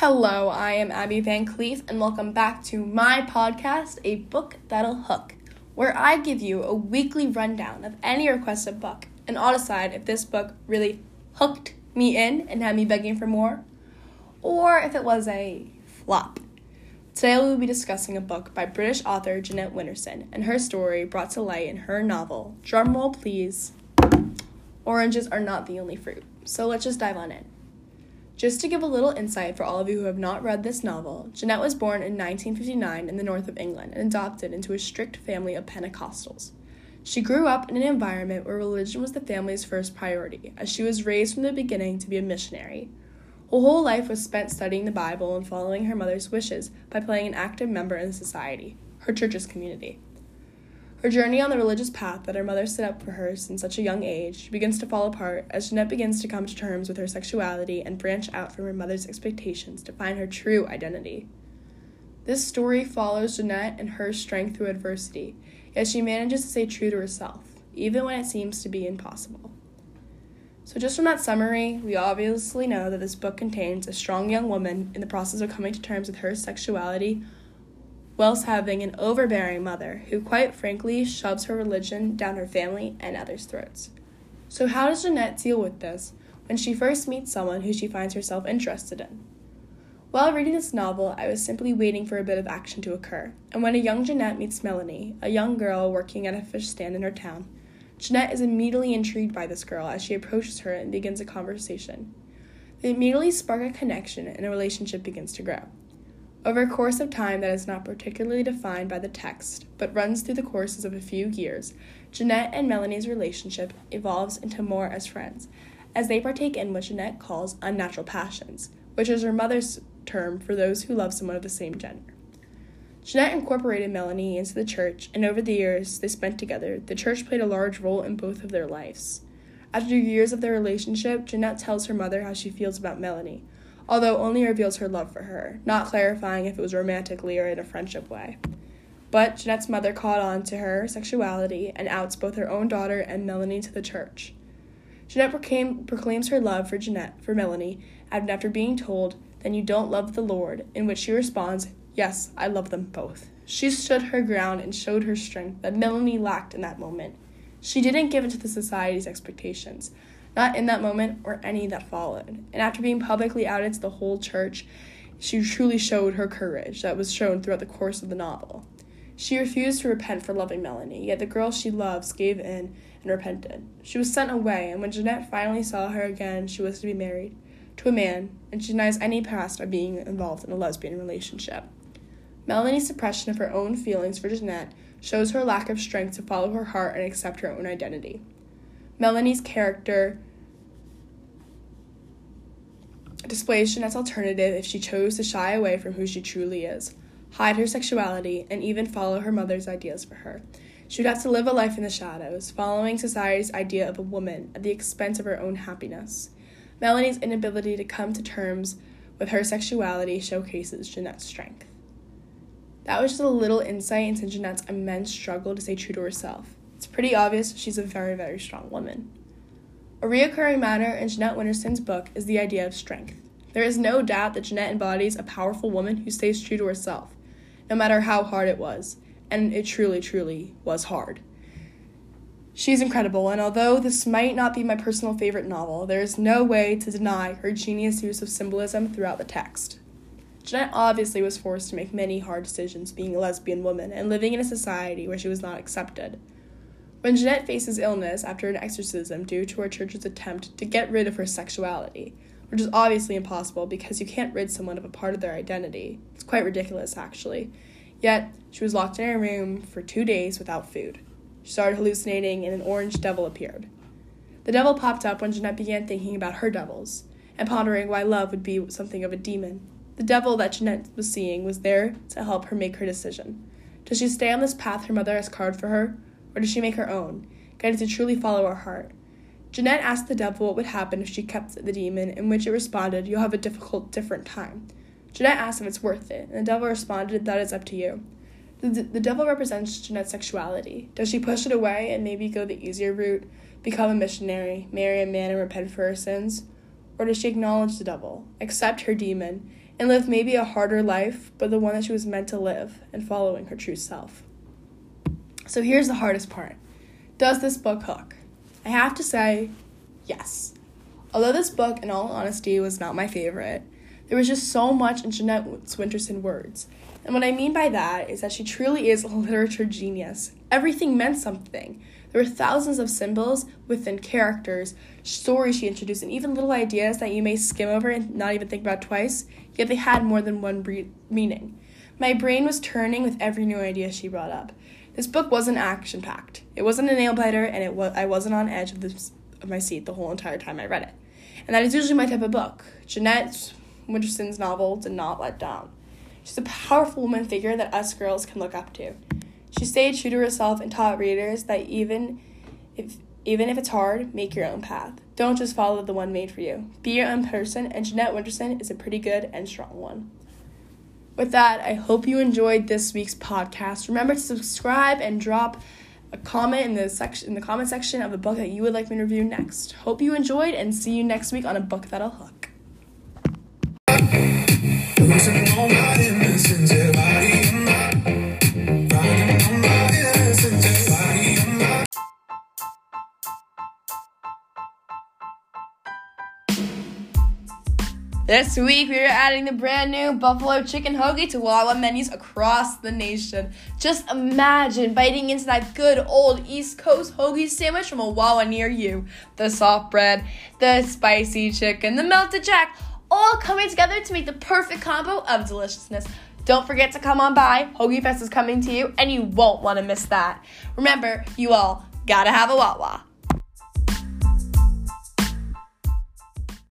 Hello, I am Abby Van Cleef, and welcome back to my podcast, A Book That'll Hook, where I give you a weekly rundown of any requested book, and I'll decide if this book really hooked me in and had me begging for more, or if it was a flop. Today we will be discussing a book by British author Jeanette Winterson and her story brought to light in her novel, drumroll please, Oranges Are Not the Only Fruit. So let's just dive on in. Just to give a little insight for all of you who have not read this novel, Jeanette was born in 1959 in the north of England and adopted into a strict family of Pentecostals. She grew up in an environment where religion was the family's first priority, as she was raised from the beginning to be a missionary. Her whole life was spent studying the Bible and following her mother's wishes by playing an active member in society, her church's community. Her journey on the religious path that her mother set up for her since such a young age begins to fall apart as Jeanette begins to come to terms with her sexuality and branch out from her mother's expectations to find her true identity. This story follows Jeanette and her strength through adversity, yet she manages to stay true to herself, even when it seems to be impossible. So, just from that summary, we obviously know that this book contains a strong young woman in the process of coming to terms with her sexuality whilst having an overbearing mother who, quite frankly, shoves her religion down her family and others' throats. So, how does Jeanette deal with this when she first meets someone who she finds herself interested in? While reading this novel, I was simply waiting for a bit of action to occur, and when a young Jeanette meets Melanie, a young girl working at a fish stand in her town, Jeanette is immediately intrigued by this girl as she approaches her and begins a conversation. They immediately spark a connection and a relationship begins to grow. Over a course of time that is not particularly defined by the text, but runs through the courses of a few years, Jeanette and Melanie's relationship evolves into more as friends, as they partake in what Jeanette calls unnatural passions, which is her mother's term for those who love someone of the same gender. Jeanette incorporated Melanie into the church, and over the years they spent together, the church played a large role in both of their lives. After years of their relationship, Jeanette tells her mother how she feels about Melanie, although only reveals her love for her, not clarifying if it was romantically or in a friendship way. But Jeanette's mother caught on to her sexuality and outs both her own daughter and Melanie to the church. Jeanette proclaim, proclaims her love for Jeanette for Melanie, and after being told, "Then you don't love the Lord," in which she responds, "Yes, I love them both." She stood her ground and showed her strength that Melanie lacked in that moment. She didn't give in to the society's expectations, not in that moment or any that followed. And after being publicly outed to the whole church, she truly showed her courage that was shown throughout the course of the novel. She refused to repent for loving Melanie, yet the girl she loves gave in and repented. She was sent away, and when Jeanette finally saw her again, she was to be married to a man, and she denies any past of being involved in a lesbian relationship. Melanie's suppression of her own feelings for Jeanette shows her lack of strength to follow her heart and accept her own identity. Melanie's character displays Jeanette's alternative if she chose to shy away from who she truly is, hide her sexuality, and even follow her mother's ideas for her. She would have to live a life in the shadows, following society's idea of a woman at the expense of her own happiness. Melanie's inability to come to terms with her sexuality showcases Jeanette's strength. That was just a little insight into Jeanette's immense struggle to stay true to herself. It's pretty obvious she's a very, very strong woman. A reoccurring matter in Jeanette Winterson's book is the idea of strength. There is no doubt that Jeanette embodies a powerful woman who stays true to herself, no matter how hard it was, and it truly, truly was hard. She's incredible, and although this might not be my personal favorite novel, there is no way to deny her genius use of symbolism throughout the text. Jeanette obviously was forced to make many hard decisions being a lesbian woman and living in a society where she was not accepted. When Jeanette faces illness after an exorcism due to her church's attempt to get rid of her sexuality, which is obviously impossible because you can't rid someone of a part of their identity. It's quite ridiculous, actually. Yet, she was locked in her room for two days without food. She started hallucinating, and an orange devil appeared. The devil popped up when Jeanette began thinking about her devils and pondering why love would be something of a demon. The devil that Jeanette was seeing was there to help her make her decision. Does she stay on this path her mother has carved for her, or does she make her own, guided to truly follow her heart? Jeanette asked the devil what would happen if she kept the demon, in which it responded, You'll have a difficult, different time. Jeanette asked if it's worth it, and the devil responded, That is up to you. The, the devil represents Jeanette's sexuality. Does she push it away and maybe go the easier route, become a missionary, marry a man, and repent for her sins? Or does she acknowledge the devil, accept her demon, and live maybe a harder life, but the one that she was meant to live and following her true self. So here's the hardest part Does this book hook? I have to say, yes. Although this book, in all honesty, was not my favorite, there was just so much in Jeanette Winterson words. And what I mean by that is that she truly is a literature genius. Everything meant something. There were thousands of symbols within characters, stories she introduced, and even little ideas that you may skim over and not even think about twice, yet they had more than one meaning. My brain was turning with every new idea she brought up. This book wasn't action packed. It wasn't a nail biter, and it was I wasn't on edge of, of my seat the whole entire time I read it. And that is usually my type of book. Jeanette Winterson's novel did not let down. She's a powerful woman figure that us girls can look up to. She stayed true to herself and taught readers that even if even if it's hard, make your own path. Don't just follow the one made for you. Be your own person, and Jeanette Winterson is a pretty good and strong one. With that, I hope you enjoyed this week's podcast. Remember to subscribe and drop a comment in the section in the comment section of the book that you would like me to review next. Hope you enjoyed and see you next week on a book that'll hook. This week, we are adding the brand new Buffalo Chicken Hoagie to Wawa menus across the nation. Just imagine biting into that good old East Coast hoagie sandwich from a Wawa near you. The soft bread, the spicy chicken, the melted jack, all coming together to make the perfect combo of deliciousness. Don't forget to come on by. Hoagie Fest is coming to you, and you won't want to miss that. Remember, you all gotta have a Wawa.